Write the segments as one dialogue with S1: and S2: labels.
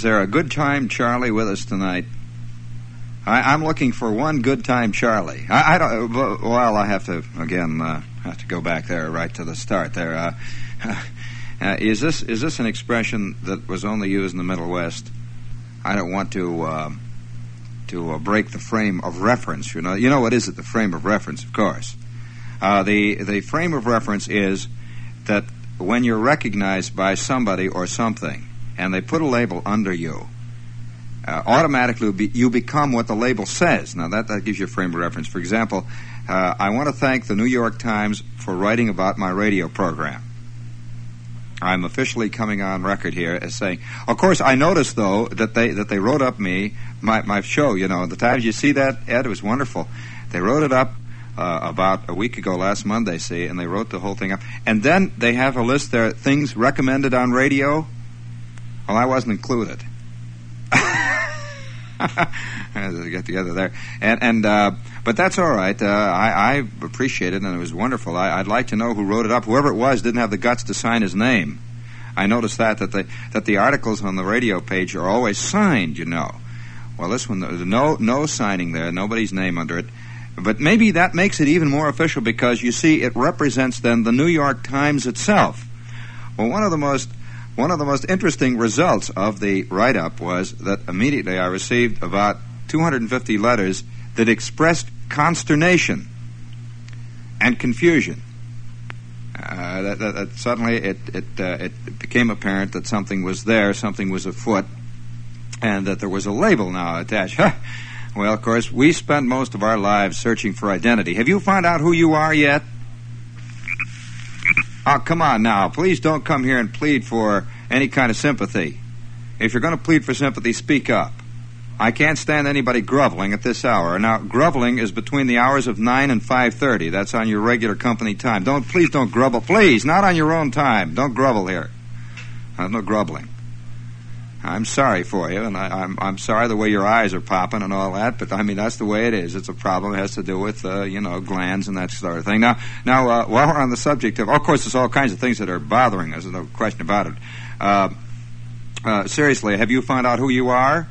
S1: Uh, is there a good time Charlie with us tonight? I, am looking for one good time Charlie. I, I, don't. Well, I have to again uh, have to go back there right to the start. There. Uh, uh, is this is this an expression that was only used in the Middle West? I don't want to uh, to uh, break the frame of reference. You know, you know what is it? The frame of reference, of course. Uh, the the frame of reference is that when you're recognized by somebody or something, and they put a label under you, uh, automatically be, you become what the label says. Now that that gives you a frame of reference. For example, uh, I want to thank the New York Times for writing about my radio program. I'm officially coming on record here as saying. Of course, I noticed though that they that they wrote up me my my show. You know, the Times. You see that Ed? It was wonderful. They wrote it up uh, about a week ago, last Monday, see, and they wrote the whole thing up. And then they have a list there things recommended on radio. Well, I wasn't included. get together there, and and uh, but that's all right. Uh, I, I appreciate it, and it was wonderful. I, would like to know who wrote it up. Whoever it was didn't have the guts to sign his name. I noticed that that the that the articles on the radio page are always signed. You know, well, this one there's no no signing there, nobody's name under it. But maybe that makes it even more official because you see, it represents then the New York Times itself. Well, one of the most one of the most interesting results of the write up was that immediately I received about 250 letters that expressed consternation and confusion. Uh, that, that, that, suddenly it it, uh, it became apparent that something was there, something was afoot, and that there was a label now attached. well, of course, we spend most of our lives searching for identity. Have you found out who you are yet? Oh, come on now. Please don't come here and plead for any kind of sympathy. If you're going to plead for sympathy, speak up. I can't stand anybody groveling at this hour. Now, groveling is between the hours of 9 and 5.30. That's on your regular company time. Don't, please don't grovel. Please, not on your own time. Don't grovel here. Uh, no groveling. I'm sorry for you, and I, am I'm, I'm sorry the way your eyes are popping and all that. But I mean, that's the way it is. It's a problem. It has to do with uh, you know glands and that sort of thing. Now, now uh, while we're on the subject of, of course, there's all kinds of things that are bothering us. No question about it. Uh, uh seriously, have you found out who you are?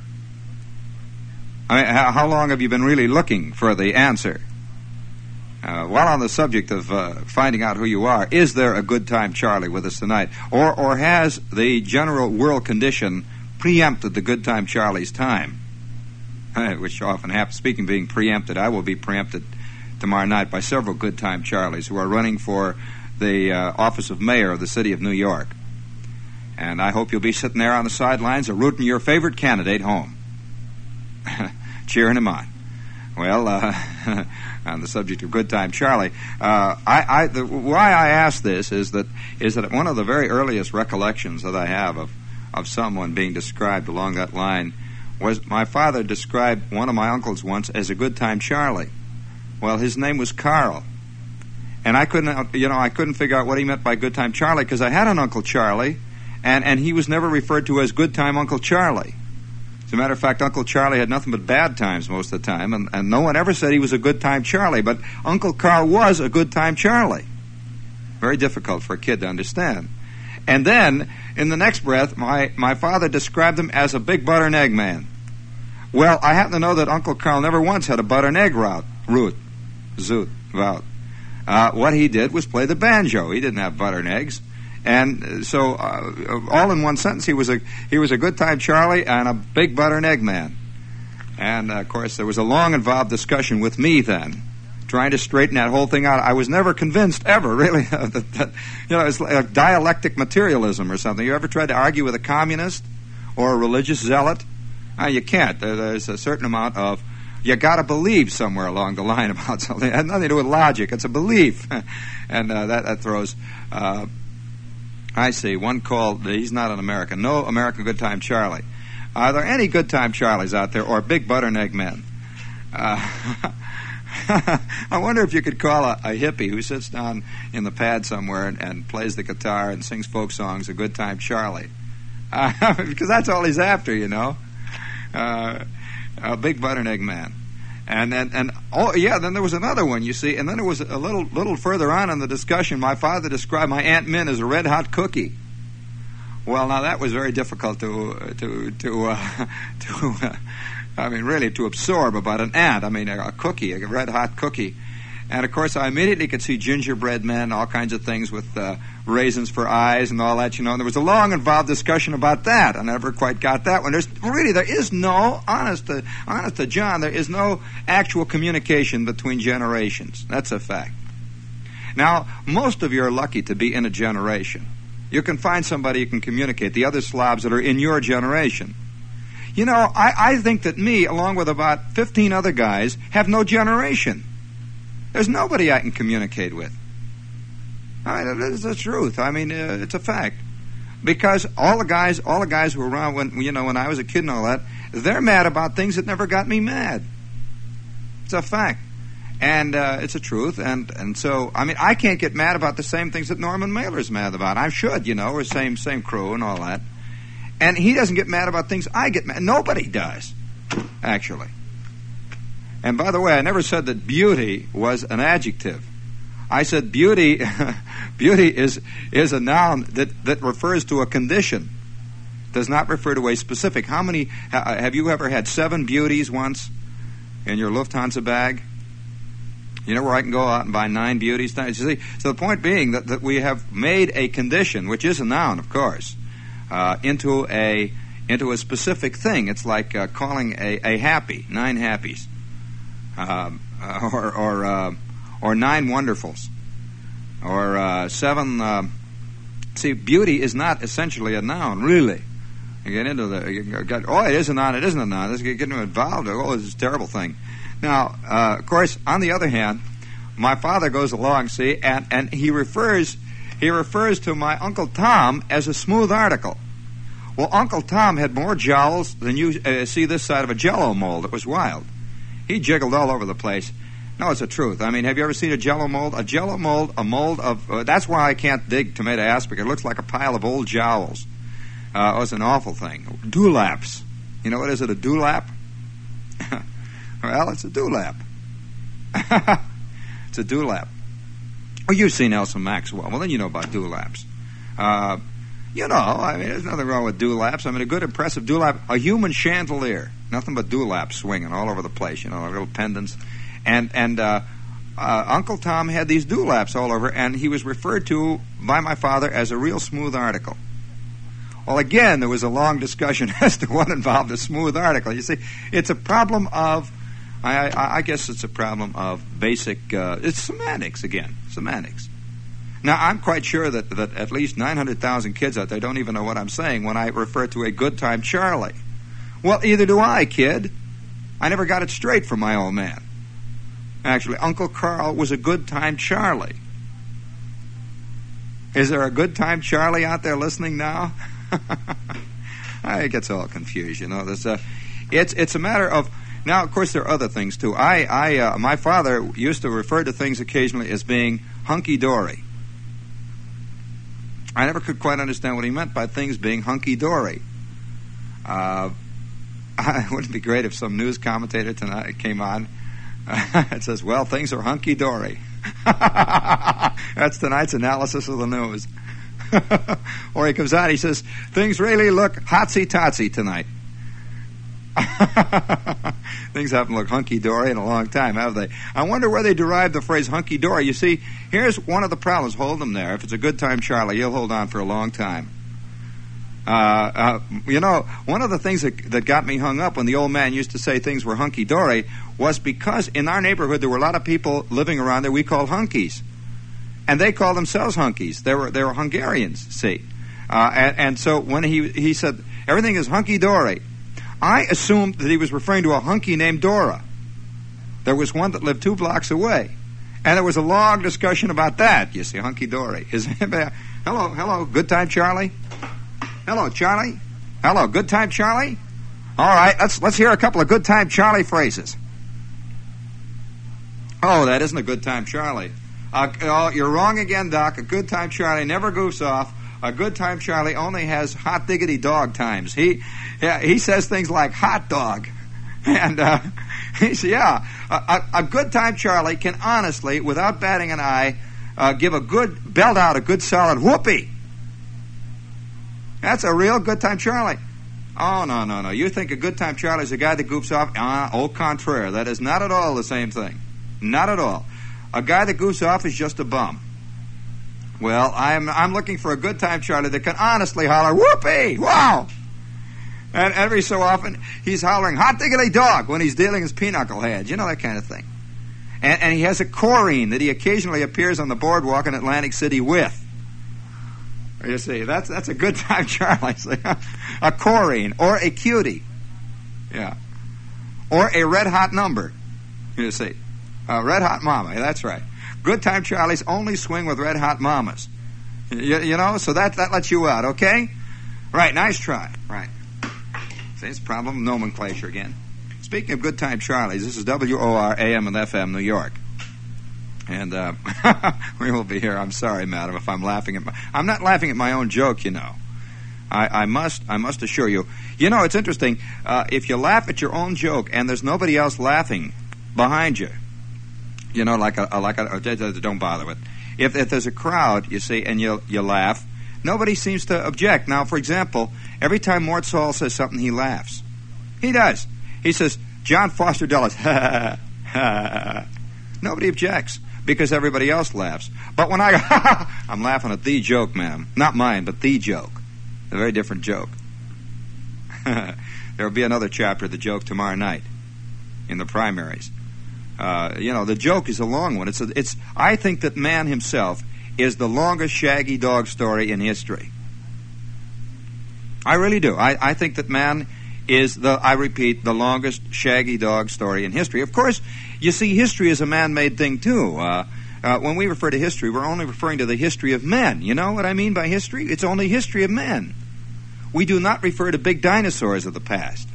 S1: I mean, how, how long have you been really looking for the answer? Uh, while on the subject of uh, finding out who you are, is there a good time Charlie with us tonight? Or, or has the general world condition preempted the good time Charlie's time? Which often happens. Speaking being preempted, I will be preempted tomorrow night by several good time Charlies who are running for the uh, office of mayor of the city of New York. And I hope you'll be sitting there on the sidelines rooting your favorite candidate home. cheering him on. Well, uh, on the subject of Good Time Charlie, uh, I, I, the, why I ask this is that is that one of the very earliest recollections that I have of of someone being described along that line was my father described one of my uncles once as a Good Time Charlie. Well, his name was Carl, and I couldn't, you know, I couldn't figure out what he meant by Good Time Charlie because I had an Uncle Charlie, and and he was never referred to as Good Time Uncle Charlie. As a matter of fact, Uncle Charlie had nothing but bad times most of the time, and, and no one ever said he was a good time Charlie, but Uncle Carl was a good time Charlie. Very difficult for a kid to understand. And then, in the next breath, my, my father described him as a big butter and egg man. Well, I happen to know that Uncle Carl never once had a butter and egg route, root, zoot, route. Uh, what he did was play the banjo. He didn't have butter and eggs. And so, uh, all in one sentence, he was a he was a good time Charlie and a big butter and egg man. And uh, of course, there was a long, involved discussion with me then, trying to straighten that whole thing out. I was never convinced ever, really, that, that you know it's like dialectic materialism or something. You ever tried to argue with a communist or a religious zealot? Uh, you can't. There's a certain amount of you got to believe somewhere along the line about something. It has nothing to do with logic. It's a belief, and uh, that, that throws uh, I see. One called, he's not an American. No American Good Time Charlie. Are there any Good Time Charlies out there or Big Butter and Egg Men? Uh, I wonder if you could call a, a, hippie who sits down in the pad somewhere and, and, plays the guitar and sings folk songs a Good Time Charlie. Uh, because that's all he's after, you know. Uh, a Big Butter and Egg Man. And then, and oh yeah, then there was another one, you see, and then it was a little, little further on in the discussion. My father described my aunt Min as a red hot cookie. Well, now that was very difficult to uh, to to uh, to. I mean, really, to absorb about an ant. I mean, a, a cookie, a red hot cookie. And of course, I immediately could see gingerbread men, all kinds of things with uh, raisins for eyes and all that, you know. And there was a long, involved discussion about that. I never quite got that one. There's really there is no honest to honest to John. There is no actual communication between generations. That's a fact. Now, most of you are lucky to be in a generation. You can find somebody you can communicate. The other slobs that are in your generation. You know, I, I think that me, along with about 15 other guys, have no generation. There's nobody I can communicate with. I mean, it's the truth. I mean, uh, it's a fact. Because all the guys, all the guys who were around when you know when I was a kid and all that, they're mad about things that never got me mad. It's a fact, and uh, it's a truth. And and so I mean, I can't get mad about the same things that Norman Mailer's mad about. I should, you know, we're same same crew and all that. And he doesn't get mad about things I get mad. Nobody does, actually. And by the way, I never said that beauty was an adjective. I said beauty beauty is is a noun that, that refers to a condition. Does not refer to a specific. How many uh, have you ever had seven beauties once in your Lufthansa bag? You know where I can go out and buy nine beauties? You see, so the point being that, that we have made a condition, which is a noun, of course, uh, into a into a specific thing. It's like uh, calling a, a happy nine happies, um, or or uh, or nine wonderfuls, or uh, seven. Uh, see, beauty is not essentially a noun, really. You get into the get, oh, it is a noun. It isn't a noun. This getting involved. Oh, this is a terrible thing. Now, of course, on the other hand, my father goes along, see, and, and he refers he refers to my Uncle Tom as a smooth article. Well, Uncle Tom had more jowls than you uh, see this side of a jello mold. It was wild. He jiggled all over the place. No, it's the truth. I mean, have you ever seen a jello mold? A jello mold, a mold of. Uh, that's why I can't dig tomato aspic. It looks like a pile of old jowls. Uh, it was an awful thing. Dewlaps. You know what is it, a dewlap? well, it's a dewlap. it's a dewlap. Oh, you've seen Elsa Maxwell. Well, then you know about dewlaps. Uh, you know, I mean, there's nothing wrong with dewlaps. I mean, a good, impressive dewlap, a human chandelier, nothing but dewlaps swinging all over the place. You know, little pendants, and and uh, uh, Uncle Tom had these dewlaps all over, and he was referred to by my father as a real smooth article. Well, again, there was a long discussion as to what involved a smooth article. You see, it's a problem of I, I, I guess it's a problem of basic. Uh, it's semantics again. Semantics. Now, I'm quite sure that, that at least 900,000 kids out there don't even know what I'm saying when I refer to a good time Charlie. Well, either do I, kid. I never got it straight from my old man. Actually, Uncle Carl was a good time Charlie. Is there a good time Charlie out there listening now? it gets all confused, you know. There's a, it's it's a matter of now, of course, there are other things too. I, I, uh, my father used to refer to things occasionally as being hunky dory. I never could quite understand what he meant by things being hunky dory. Uh, wouldn't it be great if some news commentator tonight came on and says, "Well, things are hunky dory." That's tonight's analysis of the news. or he comes out, he says, "Things really look hotsy totsy tonight." Things haven't looked hunky dory in a long time, have they? I wonder where they derived the phrase hunky dory. You see, here's one of the problems. Hold them there. If it's a good time, Charlie, you'll hold on for a long time. Uh, uh, you know, one of the things that, that got me hung up when the old man used to say things were hunky dory was because in our neighborhood there were a lot of people living around there we called hunkies. And they called themselves hunkies. They were, they were Hungarians, see. Uh, and, and so when he, he said, everything is hunky dory, I assumed that he was referring to a hunky named Dora. There was one that lived two blocks away. And there was a long discussion about that, you see, hunky dory. Is hello, hello, good time, Charlie? Hello, Charlie? Hello, good time, Charlie? All right, let's let's hear a couple of good time Charlie phrases. Oh, that isn't a good time, Charlie. Uh, oh, you're wrong again, Doc. A good time Charlie never goofs off. A good time Charlie only has hot diggity dog times. He yeah, he says things like hot dog. And uh, he said, yeah, a, a, good time Charlie can honestly, without batting an eye, uh, give a good, belt out a good solid whoopee. That's a real good time Charlie. Oh, no, no, no. You think a good time Charlie is a guy that goofs off? Ah, au contraire. That is not at all the same thing. Not at all. A guy that goofs off is just a bum. Well, I'm, I'm looking for a good time Charlie that can honestly holler, whoopee, wow. And every so often, he's hollering, hot diggity dog, when he's dealing his pinochle heads. You know, that kind of thing. And, and he has a chorine that he occasionally appears on the boardwalk in Atlantic City with. You see, that's that's a good time, Charlie. a chorine or a cutie, yeah, or a red hot number. You see, a red hot mama. That's right. Good time, Charlie's only swing with red hot mamas. You, you know, so that that lets you out. Okay, right. Nice try. Right. See, it's problem nomenclature again. Speaking of good time, Charlie's, this is W O R A M and FM, New York. And uh, we will be here. I'm sorry, madam, if I'm laughing at my. I'm not laughing at my own joke, you know. I, I must. I must assure you. You know, it's interesting. Uh, if you laugh at your own joke and there's nobody else laughing behind you, you know, like a, like a, don't bother with. If, if there's a crowd, you see, and you you laugh, nobody seems to object. Now, for example, every time Mort Sahl says something, he laughs. He does. He says, John Foster Dulles, Nobody objects because everybody else laughs. But when I, ha I'm laughing at the joke, ma'am. Not mine, but the joke. A very different joke. there will be another chapter of the joke tomorrow night in the primaries. Uh, you know, the joke is a long one. It's, a, it's. I think that man himself is the longest shaggy dog story in history. I really do. I, I think that man is the, I repeat, the longest shaggy dog story in history. Of course, you see, history is a man-made thing too. Uh, uh, when we refer to history, we're only referring to the history of men. You know what I mean by history? It's only history of men. We do not refer to big dinosaurs of the past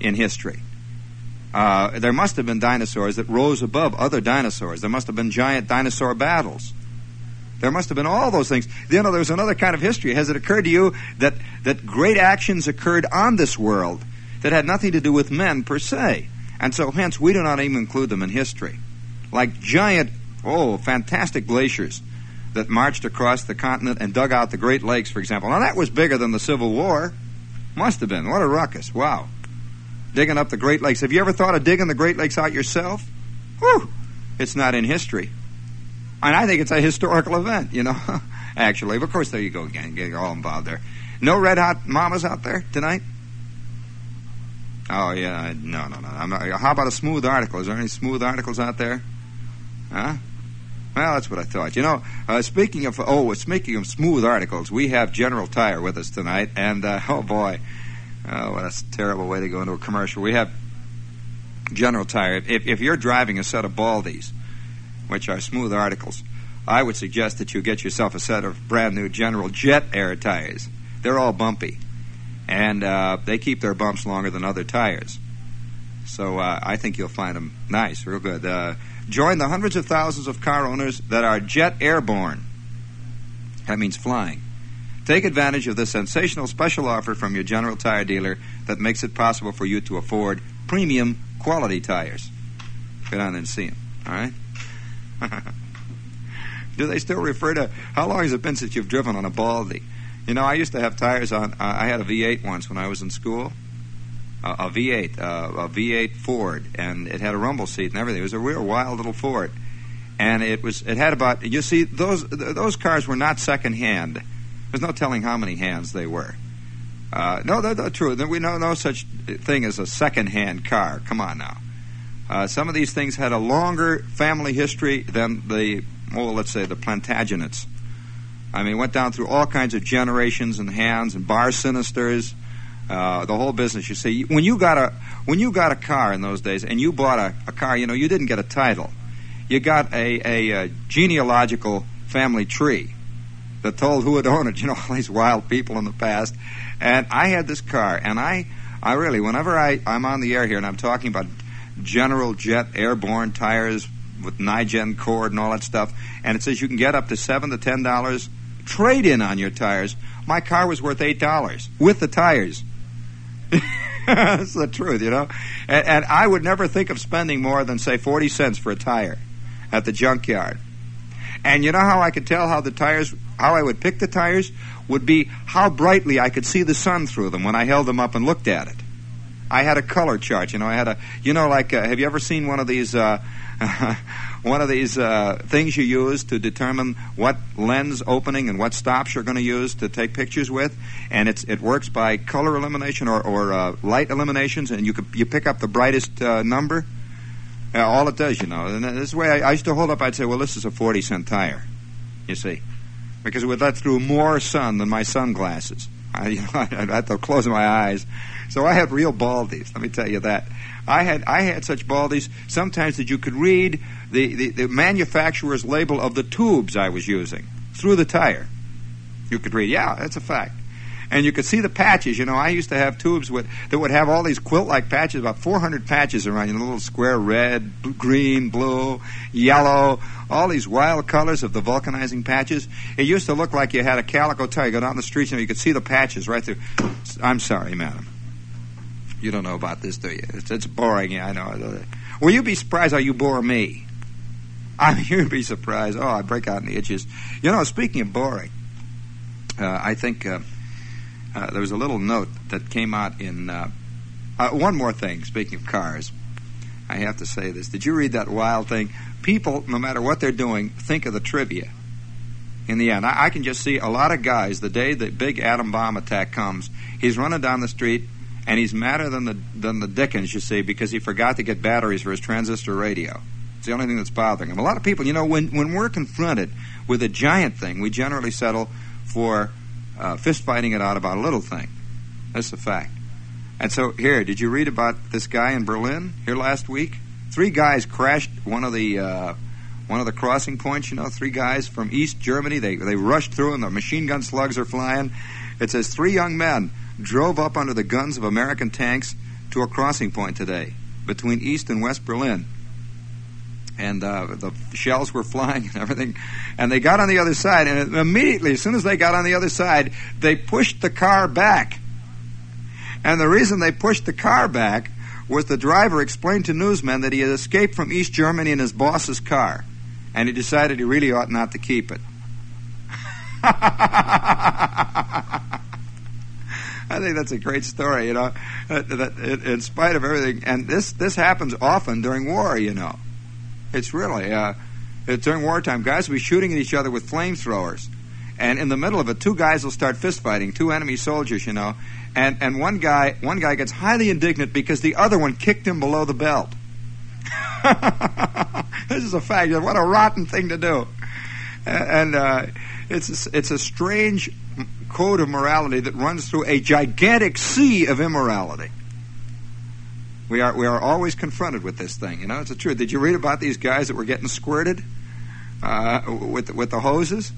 S1: in history. Uh, there must have been dinosaurs that rose above other dinosaurs. There must have been giant dinosaur battles. There must have been all those things. You know, there's another kind of history. Has it occurred to you that, that great actions occurred on this world that had nothing to do with men per se? And so, hence, we do not even include them in history. Like giant, oh, fantastic glaciers that marched across the continent and dug out the Great Lakes, for example. Now, that was bigger than the Civil War. Must have been. What a ruckus. Wow. Digging up the Great Lakes. Have you ever thought of digging the Great Lakes out yourself? Whew. It's not in history. And I think it's a historical event, you know, actually. Of course, there you go again, getting all involved there. No red hot mamas out there tonight? Oh, yeah, no, no, no. Not, how about a smooth article? Is there any smooth articles out there? Huh? Well, that's what I thought. You know, uh, speaking of oh, speaking of smooth articles, we have General Tire with us tonight, and uh, oh boy, oh, that's a terrible way to go into a commercial. We have General Tire. If, if you're driving a set of Baldies, which are smooth articles, I would suggest that you get yourself a set of brand new General Jet Air tires. They're all bumpy, and uh, they keep their bumps longer than other tires. So uh, I think you'll find them nice, real good. Uh, join the hundreds of thousands of car owners that are jet airborne. That means flying. Take advantage of this sensational special offer from your General Tire dealer that makes it possible for you to afford premium quality tires. Get on and see them. All right. Do they still refer to how long has it been since you've driven on a Baldy? You know, I used to have tires on. I had a V8 once when I was in school. Uh, a V8, uh, a V8 Ford, and it had a rumble seat and everything. It was a real wild little Ford, and it was. It had about. You see, those those cars were not second hand. There's no telling how many hands they were. Uh, no, they're, they're true. We know no such thing as a second hand car. Come on now. Uh, some of these things had a longer family history than the, well, let's say the Plantagenets. I mean, went down through all kinds of generations and hands and bar sinisters, uh, the whole business. You see, when you got a when you got a car in those days, and you bought a, a car, you know, you didn't get a title. You got a, a, a genealogical family tree that told who had owned it. You know, all these wild people in the past. And I had this car, and I, I really, whenever I, I'm on the air here and I'm talking about General Jet airborne tires with Nygen cord and all that stuff, and it says you can get up to seven to ten dollars trade in on your tires. My car was worth eight dollars with the tires. That's the truth, you know. And, and, I would never think of spending more than say forty cents for a tire at the junkyard. And you know how I could tell how the tires, how I would pick the tires? Would be how brightly I could see the sun through them when I held them up and looked at it. I had a color chart, you know. I had a, you know, like, uh, have you ever seen one of these, uh, one of these uh, things you use to determine what lens opening and what stops you're going to use to take pictures with, and it's it works by color elimination or, or uh, light eliminations, and you could, you pick up the brightest uh, number. Uh, all it does, you know. And this way, I, I used to hold up. I'd say, "Well, this is a forty cent tire," you see, because it would let through more sun than my sunglasses. I, you know, I had to close my eyes. So I had real baldies. Let me tell you that. I had I had such baldies sometimes that you could read the, the, the manufacturer's label of the tubes I was using through the tire. You could read, yeah, that's a fact. And you could see the patches. You know, I used to have tubes with, that would have all these quilt-like patches, about 400 patches around you, little square red, b- green, blue, yellow, all these wild colors of the vulcanizing patches. It used to look like you had a calico tire. You go down the street and you could see the patches right through. I'm sorry, madam. You don't know about this, do you? It's, it's boring. Yeah, I know. Will you be surprised how you bore me? I mean, you'd be surprised. Oh, I break out in the itches. You know, speaking of boring, uh, I think uh, uh, there was a little note that came out in. Uh, uh, one more thing, speaking of cars, I have to say this. Did you read that wild thing? People, no matter what they're doing, think of the trivia. In the end, I, I can just see a lot of guys the day the big atom bomb attack comes. He's running down the street and he's madder than the than the Dickens, you see, because he forgot to get batteries for his transistor radio. It's the only thing that's bothering him. A lot of people, you know, when when we're confronted with a giant thing, we generally settle for uh, fist fighting it out about a little thing. That's a fact. And so here, did you read about this guy in Berlin here last week? Three guys crashed one of the uh, one of the crossing points. You know, three guys from East Germany. They they rushed through, and the machine gun slugs are flying. It says three young men drove up under the guns of American tanks to a crossing point today between East and West Berlin. And uh, the shells were flying and everything. And they got on the other side, and immediately, as soon as they got on the other side, they pushed the car back. And the reason they pushed the car back was the driver explained to newsmen that he had escaped from East Germany in his boss's car, and he decided he really ought not to keep it. I think that's a great story, you know. That, in spite of everything, and this this happens often during war, you know. It's really uh, during wartime, guys will be shooting at each other with flamethrowers, and in the middle of it, two guys will start fistfighting, two enemy soldiers, you know, and and one guy one guy gets highly indignant because the other one kicked him below the belt. this is a fact. What a rotten thing to do, and uh, it's it's a strange code of morality that runs through a gigantic sea of immorality. We are we are always confronted with this thing. You know, it's the truth. Did you read about these guys that were getting squirted uh, with with the hoses?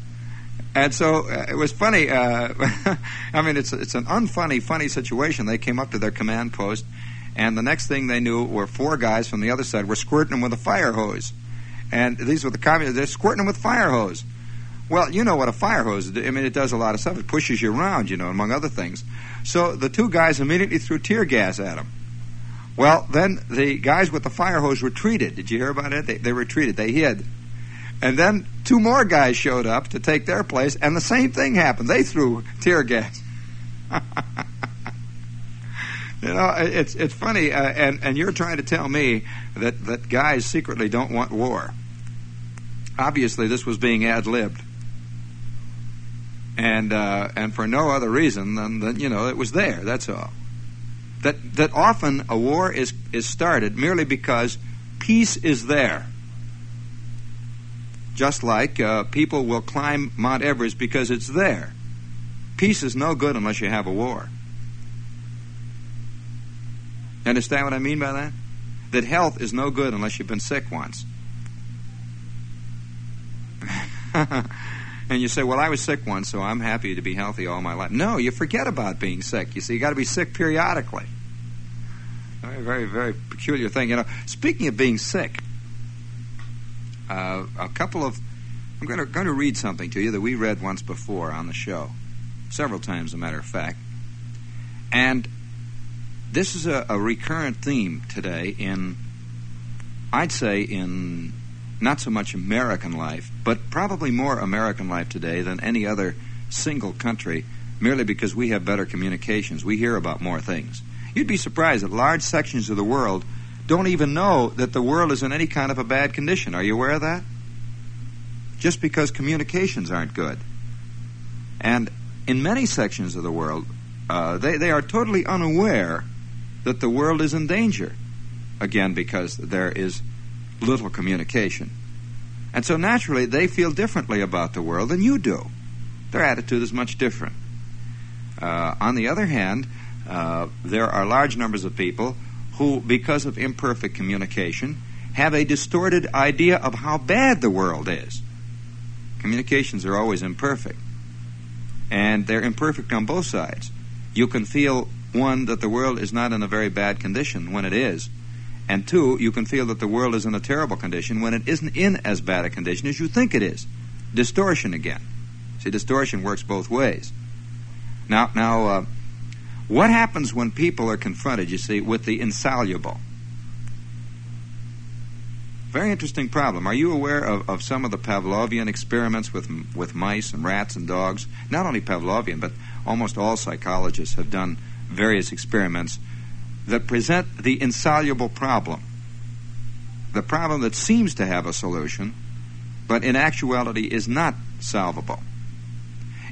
S1: And so uh, it was funny. Uh, I mean, it's it's an unfunny, funny situation. They came up to their command post, and the next thing they knew were four guys from the other side were squirting them with a fire hose. And these were the communists. They're squirting them with fire hose. Well, you know what a fire hose. I mean, it does a lot of stuff. It pushes you around, you know, among other things. So the two guys immediately threw tear gas at him. Well, then the guys with the fire hose retreated. Did you hear about it? They, they retreated. They hid. And then two more guys showed up to take their place, and the same thing happened. They threw tear gas. you know, it's it's funny, uh, and and you're trying to tell me that that guys secretly don't want war. Obviously, this was being ad libbed and uh, and for no other reason than that you know it was there. That's all. That that often a war is is started merely because peace is there. Just like uh, people will climb Mount Everest because it's there. Peace is no good unless you have a war. Understand what I mean by that? That health is no good unless you've been sick once. And you say, well, I was sick once, so I'm happy to be healthy all my life. No, you forget about being sick. You see, you got to be sick periodically. Very, very, very peculiar thing. You know, speaking of being sick, uh, a couple of I'm going to, going to read something to you that we read once before on the show, several times, as a matter of fact. And this is a, a recurrent theme today in, I'd say, in not so much American life, but probably more American life today than any other single country, merely because we have better communications. We hear about more things. You'd be surprised that large sections of the world don't even know that the world is in any kind of a bad condition. Are you aware of that? Just because communications aren't good. And in many sections of the world, uh, they, they are totally unaware that the world is in danger. Again, because there is little communication. And so naturally, they feel differently about the world than you do. Their attitude is much different. Uh, on the other hand, uh, there are large numbers of people who, because of imperfect communication, have a distorted idea of how bad the world is. Communications are always imperfect, and they're imperfect on both sides. You can feel, one, that the world is not in a very bad condition when it is, and two, you can feel that the world is in a terrible condition when it isn't in as bad a condition as you think it is. Distortion again. See, distortion works both ways. Now, now, uh, what happens when people are confronted, you see, with the insoluble? Very interesting problem. Are you aware of, of some of the Pavlovian experiments with, with mice and rats and dogs? Not only Pavlovian, but almost all psychologists have done various experiments that present the insoluble problem. The problem that seems to have a solution, but in actuality is not solvable.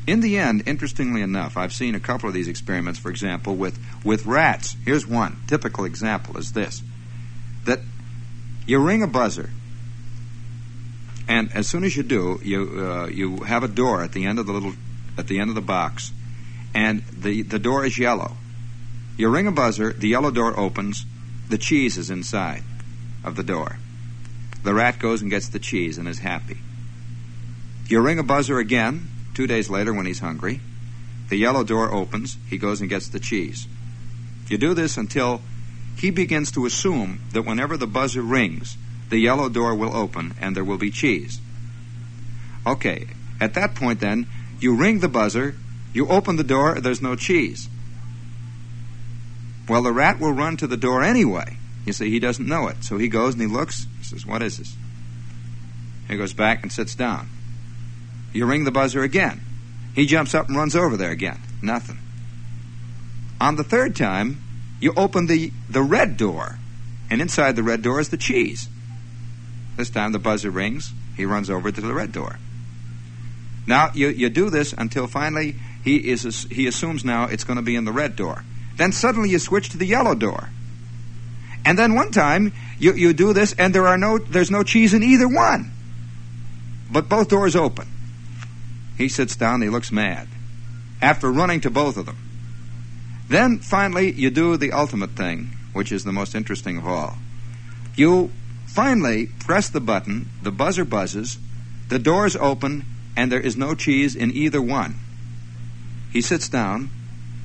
S1: In the end, interestingly enough, I've seen a couple of these experiments, for example, with, with rats. Here's one. Typical example is this that you ring a buzzer, and as soon as you do, you, uh, you have a door at the end of the little at the end of the box, and the, the door is yellow. You ring a buzzer, the yellow door opens, the cheese is inside of the door. The rat goes and gets the cheese and is happy. You ring a buzzer again, two days later when he's hungry. The yellow door opens, he goes and gets the cheese. You do this until he begins to assume that whenever the buzzer rings, the yellow door will open and there will be cheese. Okay, at that point then, you ring the buzzer, you open the door, there's no cheese. Well, the rat will run to the door anyway. You see, he doesn't know it. So he goes and he looks. He says, What is this? He goes back and sits down. You ring the buzzer again. He jumps up and runs over there again. Nothing. On the third time, you open the, the red door, and inside the red door is the cheese. This time the buzzer rings. He runs over to the red door. Now, you, you do this until finally he, is, he assumes now it's going to be in the red door. Then suddenly you switch to the yellow door. And then one time you, you do this and there are no there's no cheese in either one. But both doors open. He sits down, he looks mad. After running to both of them. Then finally you do the ultimate thing, which is the most interesting of all. You finally press the button, the buzzer buzzes, the doors open, and there is no cheese in either one. He sits down,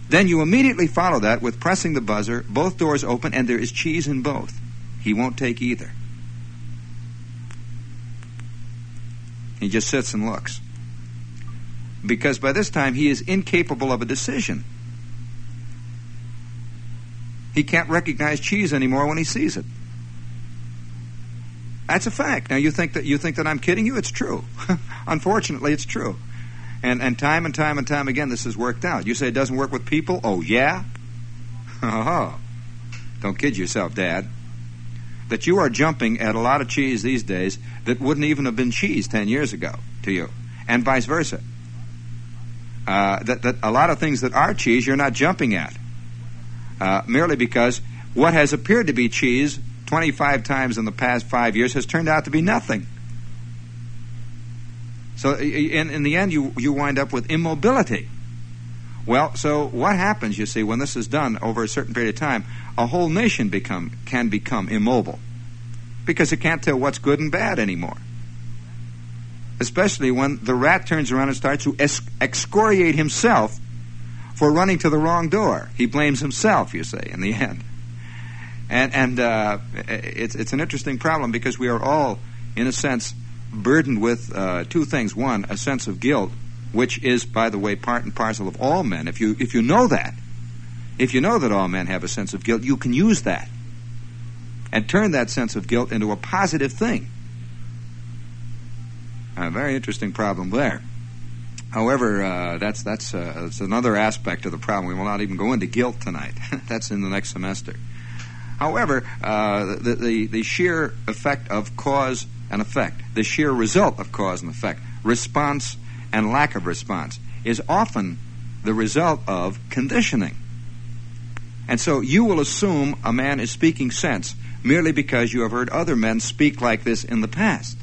S1: then you immediately follow that with pressing the buzzer, both doors open, and there is cheese in both. He won't take either. He just sits and looks. Because by this time he is incapable of a decision. He can't recognize cheese anymore when he sees it. That's a fact. Now you think that you think that I'm kidding you? It's true. Unfortunately, it's true. And, and time and time and time again, this has worked out. You say it doesn't work with people? Oh, yeah? Oh, don't kid yourself, Dad. That you are jumping at a lot of cheese these days that wouldn't even have been cheese 10 years ago to you, and vice versa. Uh, that, that a lot of things that are cheese you're not jumping at, uh, merely because what has appeared to be cheese 25 times in the past five years has turned out to be nothing. So in, in the end, you, you wind up with immobility. Well, so what happens, you see, when this is done over a certain period of time? A whole nation become, can become immobile because it can't tell what's good and bad anymore. Especially when the rat turns around and starts to excoriate himself for running to the wrong door. He blames himself, you say, in the end. And, and uh, it's, it's an interesting problem because we are all, in a sense, burdened with uh, two things. One, a sense of guilt, which is, by the way, part and parcel of all men. If you if you know that, if you know that all men have a sense of guilt, you can use that and turn that sense of guilt into a positive thing. A very interesting problem there. However, uh, that's that's uh, that's another aspect of the problem. We will not even go into guilt tonight. that's in the next semester. However, uh, the, the the sheer effect of cause and effect, the sheer result of cause and effect, response and lack of response, is often the result of conditioning. And so you will assume a man is speaking sense merely because you have heard other men speak like this in the past.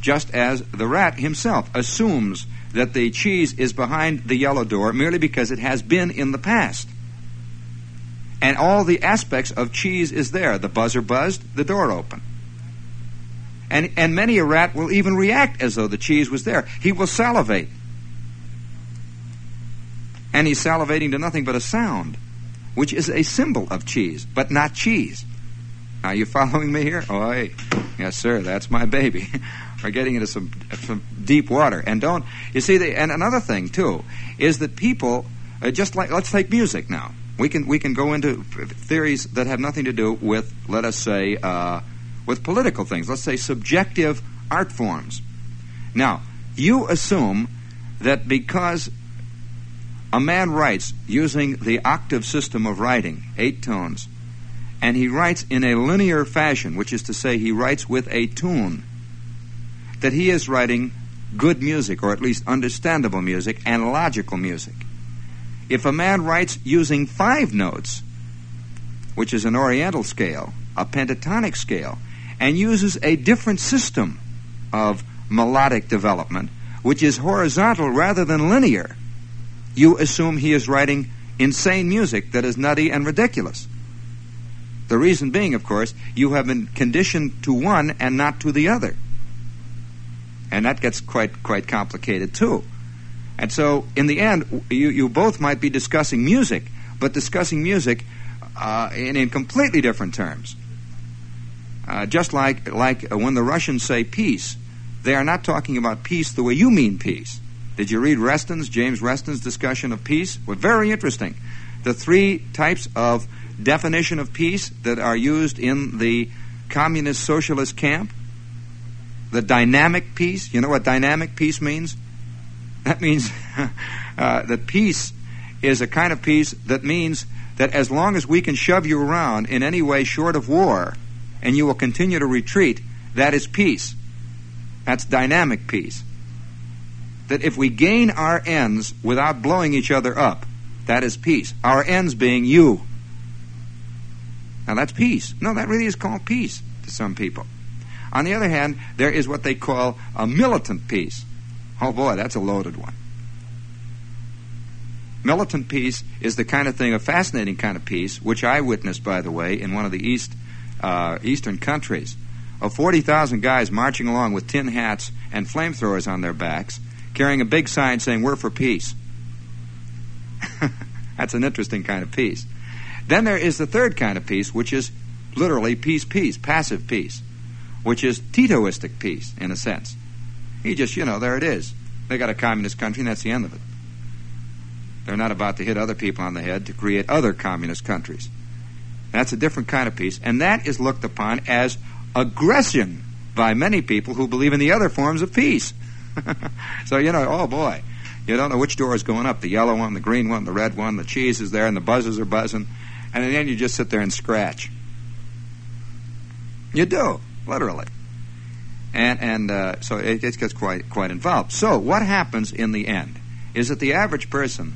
S1: Just as the rat himself assumes that the cheese is behind the yellow door merely because it has been in the past. And all the aspects of cheese is there. The buzzer buzzed, the door opened. And, and many a rat will even react as though the cheese was there. He will salivate. And he's salivating to nothing but a sound, which is a symbol of cheese, but not cheese. Are you following me here? Oh. Yes, sir, that's my baby. We're getting into some, some deep water. And don't, you see, the, and another thing, too, is that people, uh, just like, let's take music now. We can, we can go into theories that have nothing to do with, let us say, uh, with political things. Let's say subjective art forms. Now, you assume that because a man writes using the octave system of writing, eight tones, and he writes in a linear fashion, which is to say, he writes with a tune, that he is writing good music, or at least understandable music, and logical music. If a man writes using five notes, which is an oriental scale, a pentatonic scale, and uses a different system of melodic development, which is horizontal rather than linear, you assume he is writing insane music that is nutty and ridiculous. The reason being, of course, you have been conditioned to one and not to the other. And that gets quite quite complicated too. And so, in the end, you, you both might be discussing music, but discussing music uh, in, in completely different terms. Uh, just like like when the Russians say peace, they are not talking about peace the way you mean peace. Did you read Reston's James Reston's discussion of peace? Well, very interesting. The three types of definition of peace that are used in the communist socialist camp. The dynamic peace. You know what dynamic peace means? That means uh, that peace is a kind of peace that means that as long as we can shove you around in any way short of war, and you will continue to retreat, that is peace. That's dynamic peace. That if we gain our ends without blowing each other up, that is peace. Our ends being you. Now that's peace. No, that really is called peace to some people. On the other hand, there is what they call a militant peace. Oh boy, that's a loaded one. Militant peace is the kind of thing, a fascinating kind of peace, which I witnessed, by the way, in one of the East uh, eastern countries of 40,000 guys marching along with tin hats and flamethrowers on their backs, carrying a big sign saying, We're for peace. That's an interesting kind of peace. Then there is the third kind of peace, which is literally peace, peace, passive peace, which is Titoistic peace, in a sense. He just, you know, there it is. They got a communist country, and that's the end of it. They're not about to hit other people on the head to create other communist countries. That's a different kind of peace, and that is looked upon as aggression by many people who believe in the other forms of peace. so, you know, oh boy, you don't know which door is going up the yellow one, the green one, the red one, the cheese is there, and the buzzers are buzzing, and then you just sit there and scratch. You do, literally. And, and uh, so it, it gets quite, quite involved. So, what happens in the end is that the average person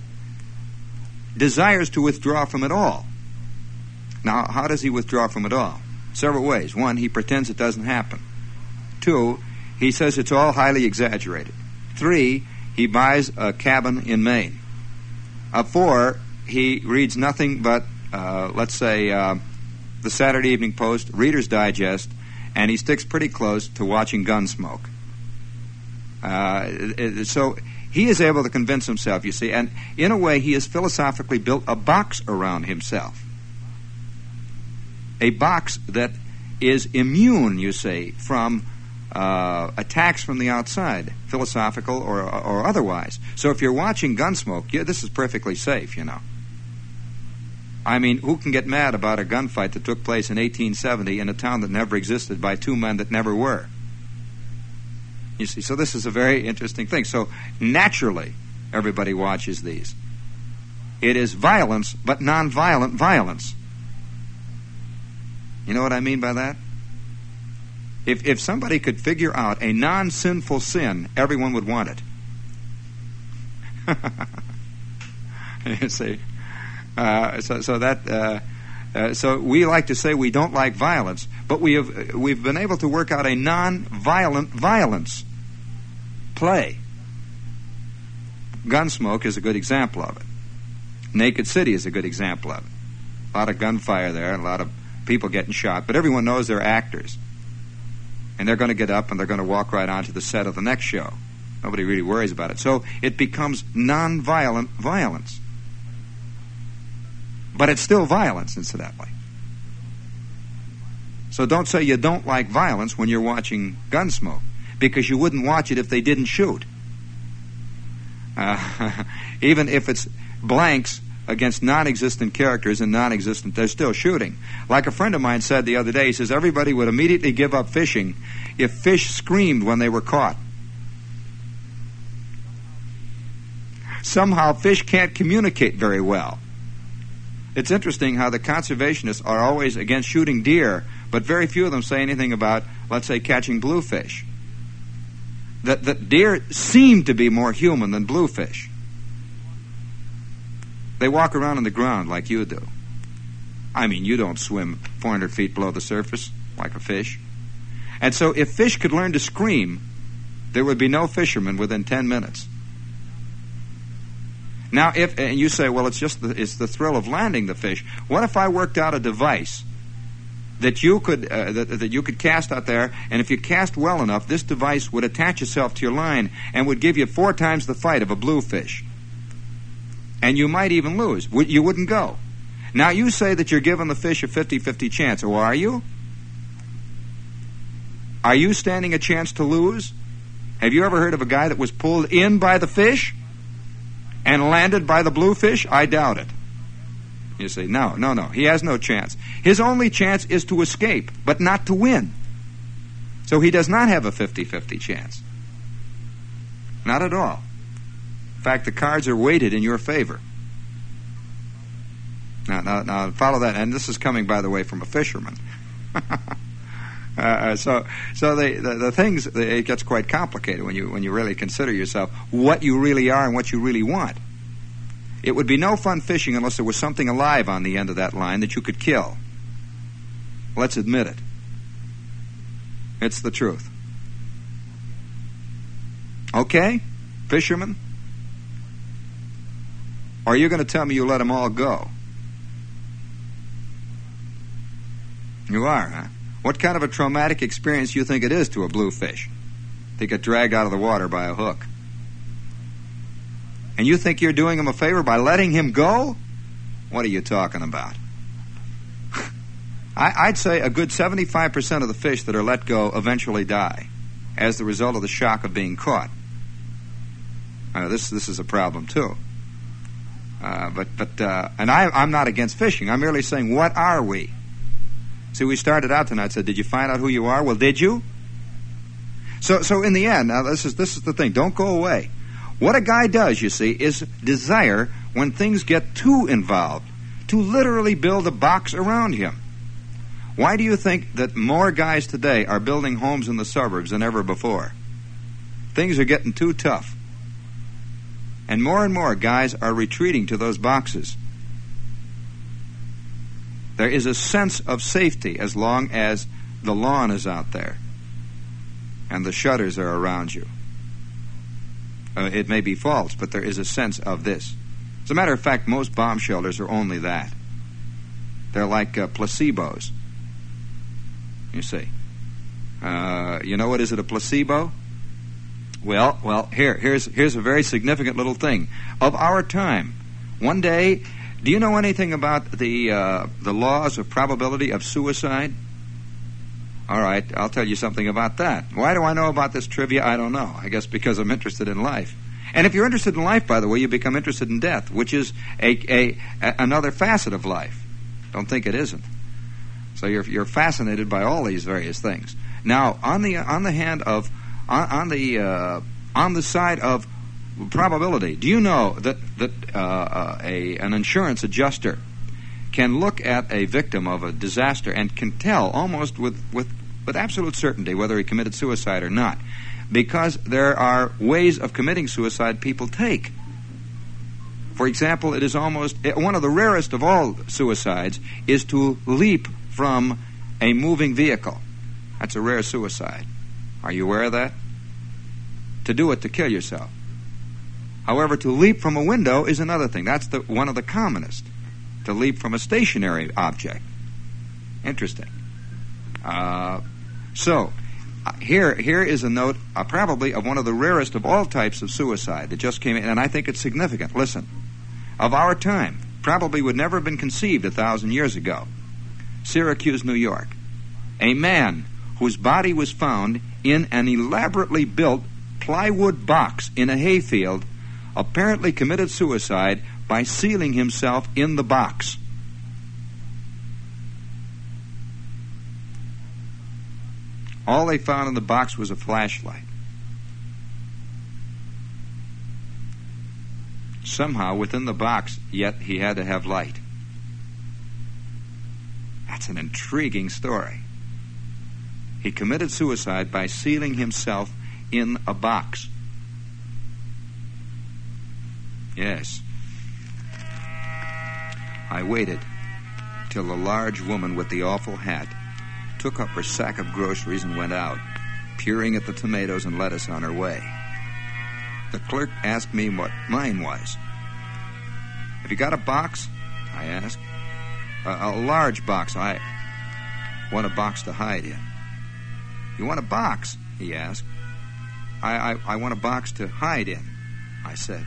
S1: desires to withdraw from it all. Now, how does he withdraw from it all? Several ways. One, he pretends it doesn't happen. Two, he says it's all highly exaggerated. Three, he buys a cabin in Maine. Uh, four, he reads nothing but, uh, let's say, uh, the Saturday Evening Post, Reader's Digest, and he sticks pretty close to watching Gunsmoke. Uh, so he is able to convince himself, you see, and in a way, he has philosophically built a box around himself a box that is immune, you say, from uh, attacks from the outside, philosophical or, or otherwise. So if you're watching Gunsmoke, yeah, this is perfectly safe, you know. I mean, who can get mad about a gunfight that took place in 1870 in a town that never existed by two men that never were? You see, so this is a very interesting thing. So naturally, everybody watches these. It is violence, but non-violent violence. You know what I mean by that? If, if somebody could figure out a non sinful sin, everyone would want it. you see? Uh, so, so that. Uh, uh, so we like to say we don't like violence, but we have we've been able to work out a non-violent violence play. Gunsmoke is a good example of it. Naked City is a good example of it. A lot of gunfire there, a lot of people getting shot, but everyone knows they're actors and they're going to get up and they're going to walk right onto the set of the next show. Nobody really worries about it. So it becomes nonviolent violence. But it's still violence, incidentally. So don't say you don't like violence when you're watching Gunsmoke, because you wouldn't watch it if they didn't shoot. Uh, even if it's blanks against non-existent characters and non-existent they're still shooting like a friend of mine said the other day he says everybody would immediately give up fishing if fish screamed when they were caught somehow fish can't communicate very well it's interesting how the conservationists are always against shooting deer but very few of them say anything about let's say catching bluefish that, that deer seem to be more human than bluefish they walk around on the ground like you do. I mean, you don't swim 400 feet below the surface like a fish. And so, if fish could learn to scream, there would be no fishermen within 10 minutes. Now, if and you say, well, it's just the, it's the thrill of landing the fish. What if I worked out a device that you could uh, that, that you could cast out there, and if you cast well enough, this device would attach itself to your line and would give you four times the fight of a bluefish and you might even lose. You wouldn't go. Now, you say that you're giving the fish a 50 50 chance, or are you? Are you standing a chance to lose? Have you ever heard of a guy that was pulled in by the fish and landed by the bluefish? I doubt it. You say, no, no, no. He has no chance. His only chance is to escape, but not to win. So he does not have a 50 50 chance. Not at all. In fact, the cards are weighted in your favor. Now, now, now follow that. And this is coming, by the way, from a fisherman. Uh, so, so the, the, the things it gets quite complicated when you when you really consider yourself what you really are and what you really want. It would be no fun fishing unless there was something alive on the end of that line that you could kill. Let's admit it. It's the truth. Okay, fishermen. Are you going to tell me you let them all go? You are, huh? What kind of a traumatic experience do you think it is to a bluefish to get dragged out of the water by a hook? And you think you're doing him a favor by letting him go? What are you talking about? I, would say a good 75% of the fish that are let go eventually die as the result of the shock of being caught. Uh, this, this is a problem, too. Uh, but but uh, and I, I'm not against fishing. I'm merely saying, what are we? See, we started out tonight. Said, did you find out who you are? Well, did you? So so in the end, now this is this is the thing. Don't go away. What a guy does, you see, is desire when things get too involved to literally build a box around him. Why do you think that more guys today are building homes in the suburbs than ever before? Things are getting too tough. And more and more guys are retreating to those boxes. There is a sense of safety as long as the lawn is out there and the shutters are around you. Uh, it may be false, but there is a sense of this. As a matter of fact, most bomb shelters are only that. They're like uh, placebos. You see. Uh, you know what is it a placebo? Well, well, here, here's here's a very significant little thing of our time. One day, do you know anything about the uh, the laws of probability of suicide? All right, I'll tell you something about that. Why do I know about this trivia? I don't know. I guess because I'm interested in life. And if you're interested in life, by the way, you become interested in death, which is a, a, a another facet of life. Don't think it isn't. So you're, you're fascinated by all these various things. Now, on the on the hand of on, on the uh, on the side of probability, do you know that that uh, uh, a an insurance adjuster can look at a victim of a disaster and can tell almost with with with absolute certainty whether he committed suicide or not, because there are ways of committing suicide people take. For example, it is almost eh, one of the rarest of all suicides is to leap from a moving vehicle. That's a rare suicide. Are you aware of that? To do it to kill yourself. However, to leap from a window is another thing. That's the, one of the commonest. To leap from a stationary object. Interesting. Uh, so, uh, here, here is a note, uh, probably of one of the rarest of all types of suicide that just came in, and I think it's significant. Listen, of our time, probably would never have been conceived a thousand years ago. Syracuse, New York. A man whose body was found in an elaborately built plywood box in a hayfield apparently committed suicide by sealing himself in the box. All they found in the box was a flashlight. Somehow, within the box, yet he had to have light. That's an intriguing story. He committed suicide by sealing himself in a box. Yes. I waited till the large woman with the awful hat took up her sack of groceries and went out, peering at the tomatoes and lettuce on her way. The clerk asked me what mine was. Have you got a box? I asked. A, a large box. I want a box to hide in. You want a box? He asked. I, I, I want a box to hide in, I said.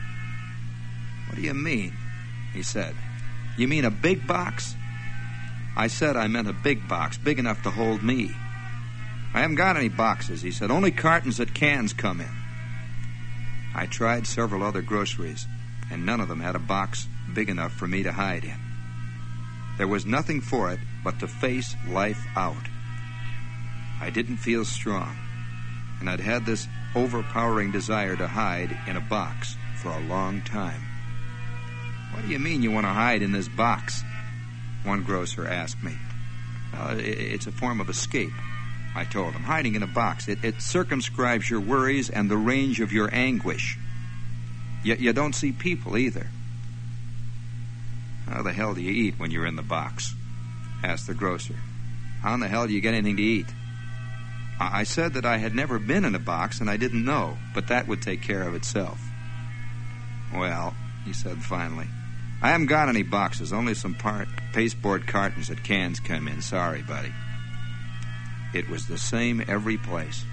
S1: What do you mean? He said. You mean a big box? I said I meant a big box, big enough to hold me. I haven't got any boxes, he said. Only cartons that cans come in. I tried several other groceries, and none of them had a box big enough for me to hide in. There was nothing for it but to face life out. I didn't feel strong, and I'd had this overpowering desire to hide in a box for a long time. What do you mean you want to hide in this box? One grocer asked me. Uh, it's a form of escape, I told him. Hiding in a box, it, it circumscribes your worries and the range of your anguish. Yet you don't see people either. How the hell do you eat when you're in the box? asked the grocer. How in the hell do you get anything to eat? I said that I had never been in a box and I didn't know, but that would take care of itself. Well, he said finally, I haven't got any boxes, only some part- pasteboard cartons that cans come in. Sorry, buddy. It was the same every place.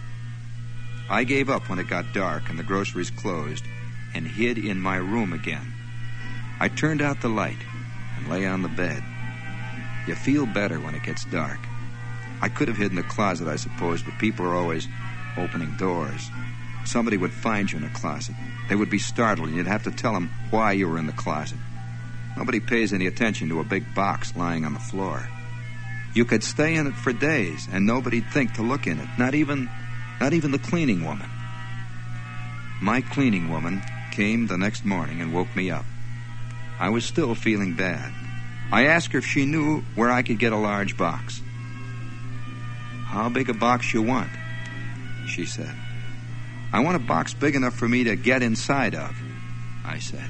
S1: I gave up when it got dark and the groceries closed and hid in my room again. I turned out the light and lay on the bed. You feel better when it gets dark. I could have hid in the closet, I suppose, but people are always opening doors. Somebody would find you in a closet. They would be startled, and you'd have to tell them why you were in the closet. Nobody pays any attention to a big box lying on the floor. You could stay in it for days, and nobody'd think to look in it. Not even, not even the cleaning woman. My cleaning woman came the next morning and woke me up. I was still feeling bad. I asked her if she knew where I could get a large box. How big a box you want? She said. I want a box big enough for me to get inside of, I said.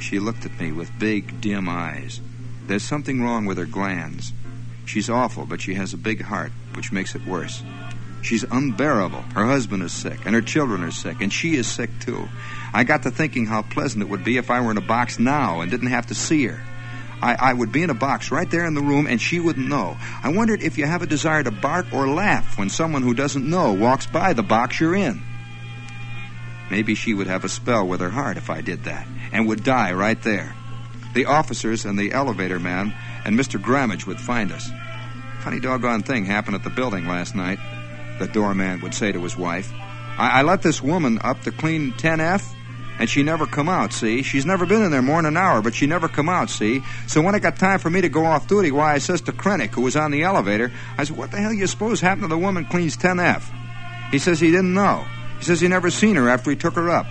S1: She looked at me with big, dim eyes. There's something wrong with her glands. She's awful, but she has a big heart, which makes it worse. She's unbearable. Her husband is sick, and her children are sick, and she is sick too. I got to thinking how pleasant it would be if I were in a box now and didn't have to see her. I, I would be in a box right there in the room and she wouldn't know. I wondered if you have a desire to bark or laugh when someone who doesn't know walks by the box you're in. Maybe she would have a spell with her heart if I did that and would die right there. The officers and the elevator man and Mr. Grammage would find us. Funny doggone thing happened at the building last night, the doorman would say to his wife. I, I let this woman up to clean 10F, And she never come out, see? She's never been in there more than an hour, but she never come out, see? So when it got time for me to go off duty, why, I says to Krennick, who was on the elevator, I said, what the hell you suppose happened to the woman cleans 10F? He says he didn't know. He says he never seen her after he took her up.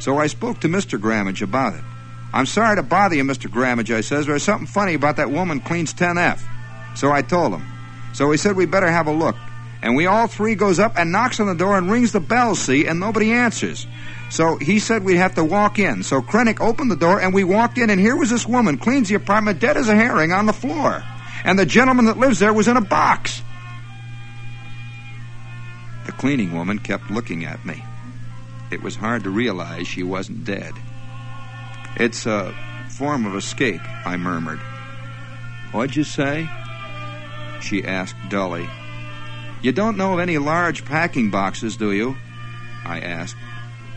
S1: So I spoke to Mr. Grammage about it. I'm sorry to bother you, Mr. Grammage, I says. There's something funny about that woman cleans 10F. So I told him. So he said we better have a look. And we all three goes up and knocks on the door and rings the bell, see, and nobody answers. So he said we'd have to walk in. So Krennick opened the door and we walked in and here was this woman, cleans the apartment dead as a herring on the floor. And the gentleman that lives there was in a box. The cleaning woman kept looking at me. It was hard to realize she wasn't dead. It's a form of escape, I murmured. What'd you say? She asked dully. You don't know of any large packing boxes, do you? I asked.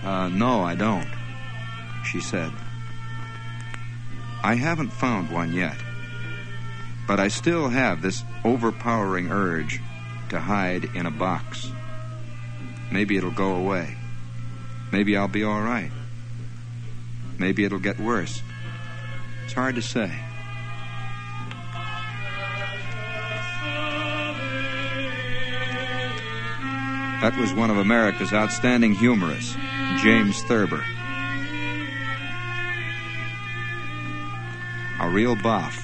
S1: Uh, no, I don't, she said. I haven't found one yet, but I still have this overpowering urge to hide in a box. Maybe it'll go away. Maybe I'll be all right. Maybe it'll get worse. It's hard to say. That was one of America's outstanding humorists, James Thurber. A real boff.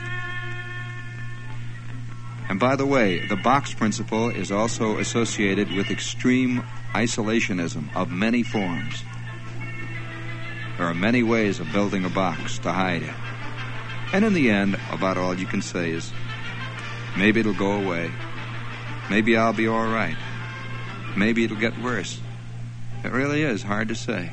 S1: And by the way, the box principle is also associated with extreme isolationism of many forms. There are many ways of building a box to hide it. And in the end, about all you can say is maybe it'll go away. Maybe I'll be all right. Maybe it'll get worse. It really is hard to say.